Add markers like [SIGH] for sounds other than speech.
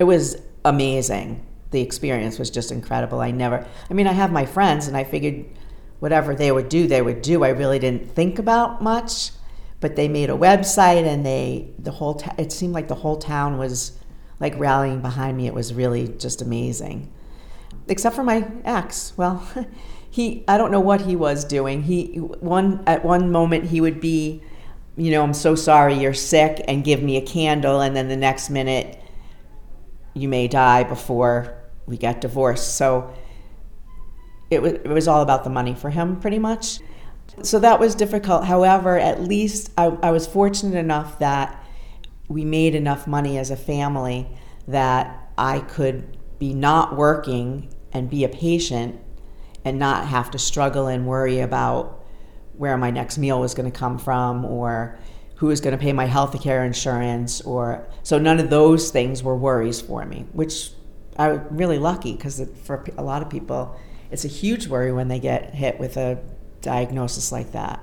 it was amazing. The experience was just incredible. I never, I mean, I have my friends, and I figured whatever they would do, they would do. I really didn't think about much, but they made a website, and they the whole. Ta- it seemed like the whole town was like rallying behind me. It was really just amazing, except for my ex. Well. [LAUGHS] he I don't know what he was doing. He one at one moment he would be, you know, I'm so sorry you're sick and give me a candle and then the next minute you may die before we get divorced. So it was it was all about the money for him pretty much. So that was difficult. However, at least I, I was fortunate enough that we made enough money as a family that I could be not working and be a patient and not have to struggle and worry about where my next meal was going to come from or who was going to pay my health care insurance or so none of those things were worries for me which i was really lucky because for a lot of people it's a huge worry when they get hit with a diagnosis like that